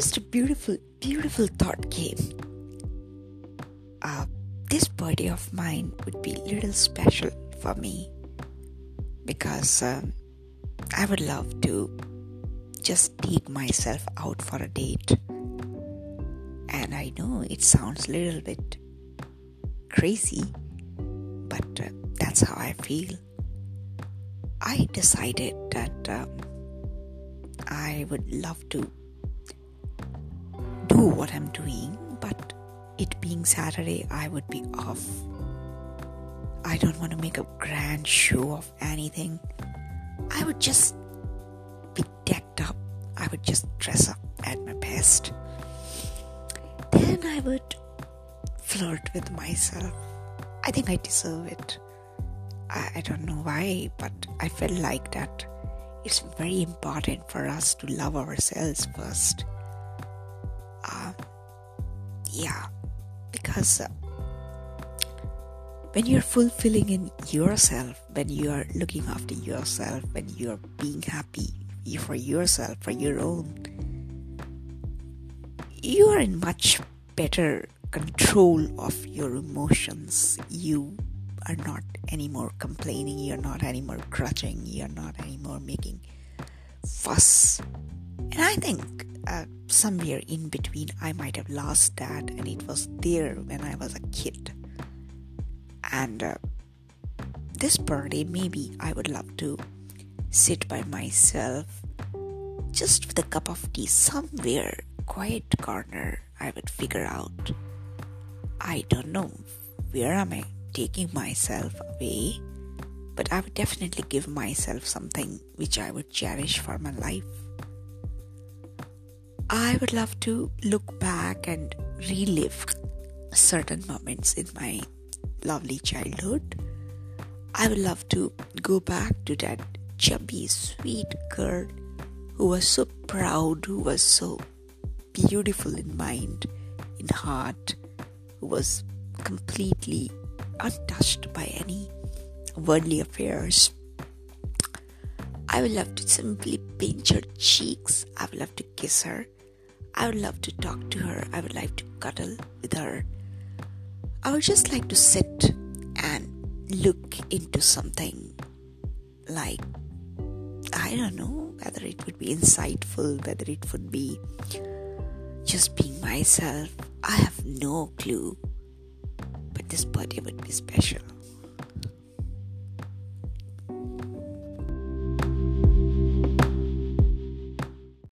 just a beautiful, beautiful thought came. Uh, this birthday of mine would be a little special for me because um, I would love to just take myself out for a date. And I know it sounds a little bit crazy, but uh, that's how I feel. I decided that um, I would love to what I'm doing, but it being Saturday, I would be off. I don't want to make a grand show of anything. I would just be decked up. I would just dress up at my best. Then I would flirt with myself. I think I deserve it. I, I don't know why, but I felt like that it's very important for us to love ourselves first. Yeah, because uh, when you're fulfilling in yourself, when you are looking after yourself, when you're being happy for yourself, for your own, you are in much better control of your emotions. You are not anymore complaining, you're not anymore grudging, you're not anymore making fuss. And I think uh, somewhere in between, I might have lost that, and it was there when I was a kid. And uh, this birthday, maybe I would love to sit by myself just with a cup of tea somewhere, quiet corner. I would figure out. I don't know where am I taking myself away, but I would definitely give myself something which I would cherish for my life. I would love to look back and relive certain moments in my lovely childhood. I would love to go back to that chubby, sweet girl who was so proud, who was so beautiful in mind, in heart, who was completely untouched by any worldly affairs. I would love to simply pinch her cheeks. I would love to kiss her. I would love to talk to her. I would like to cuddle with her. I would just like to sit and look into something like, I don't know whether it would be insightful, whether it would be just being myself. I have no clue. But this birthday would be special.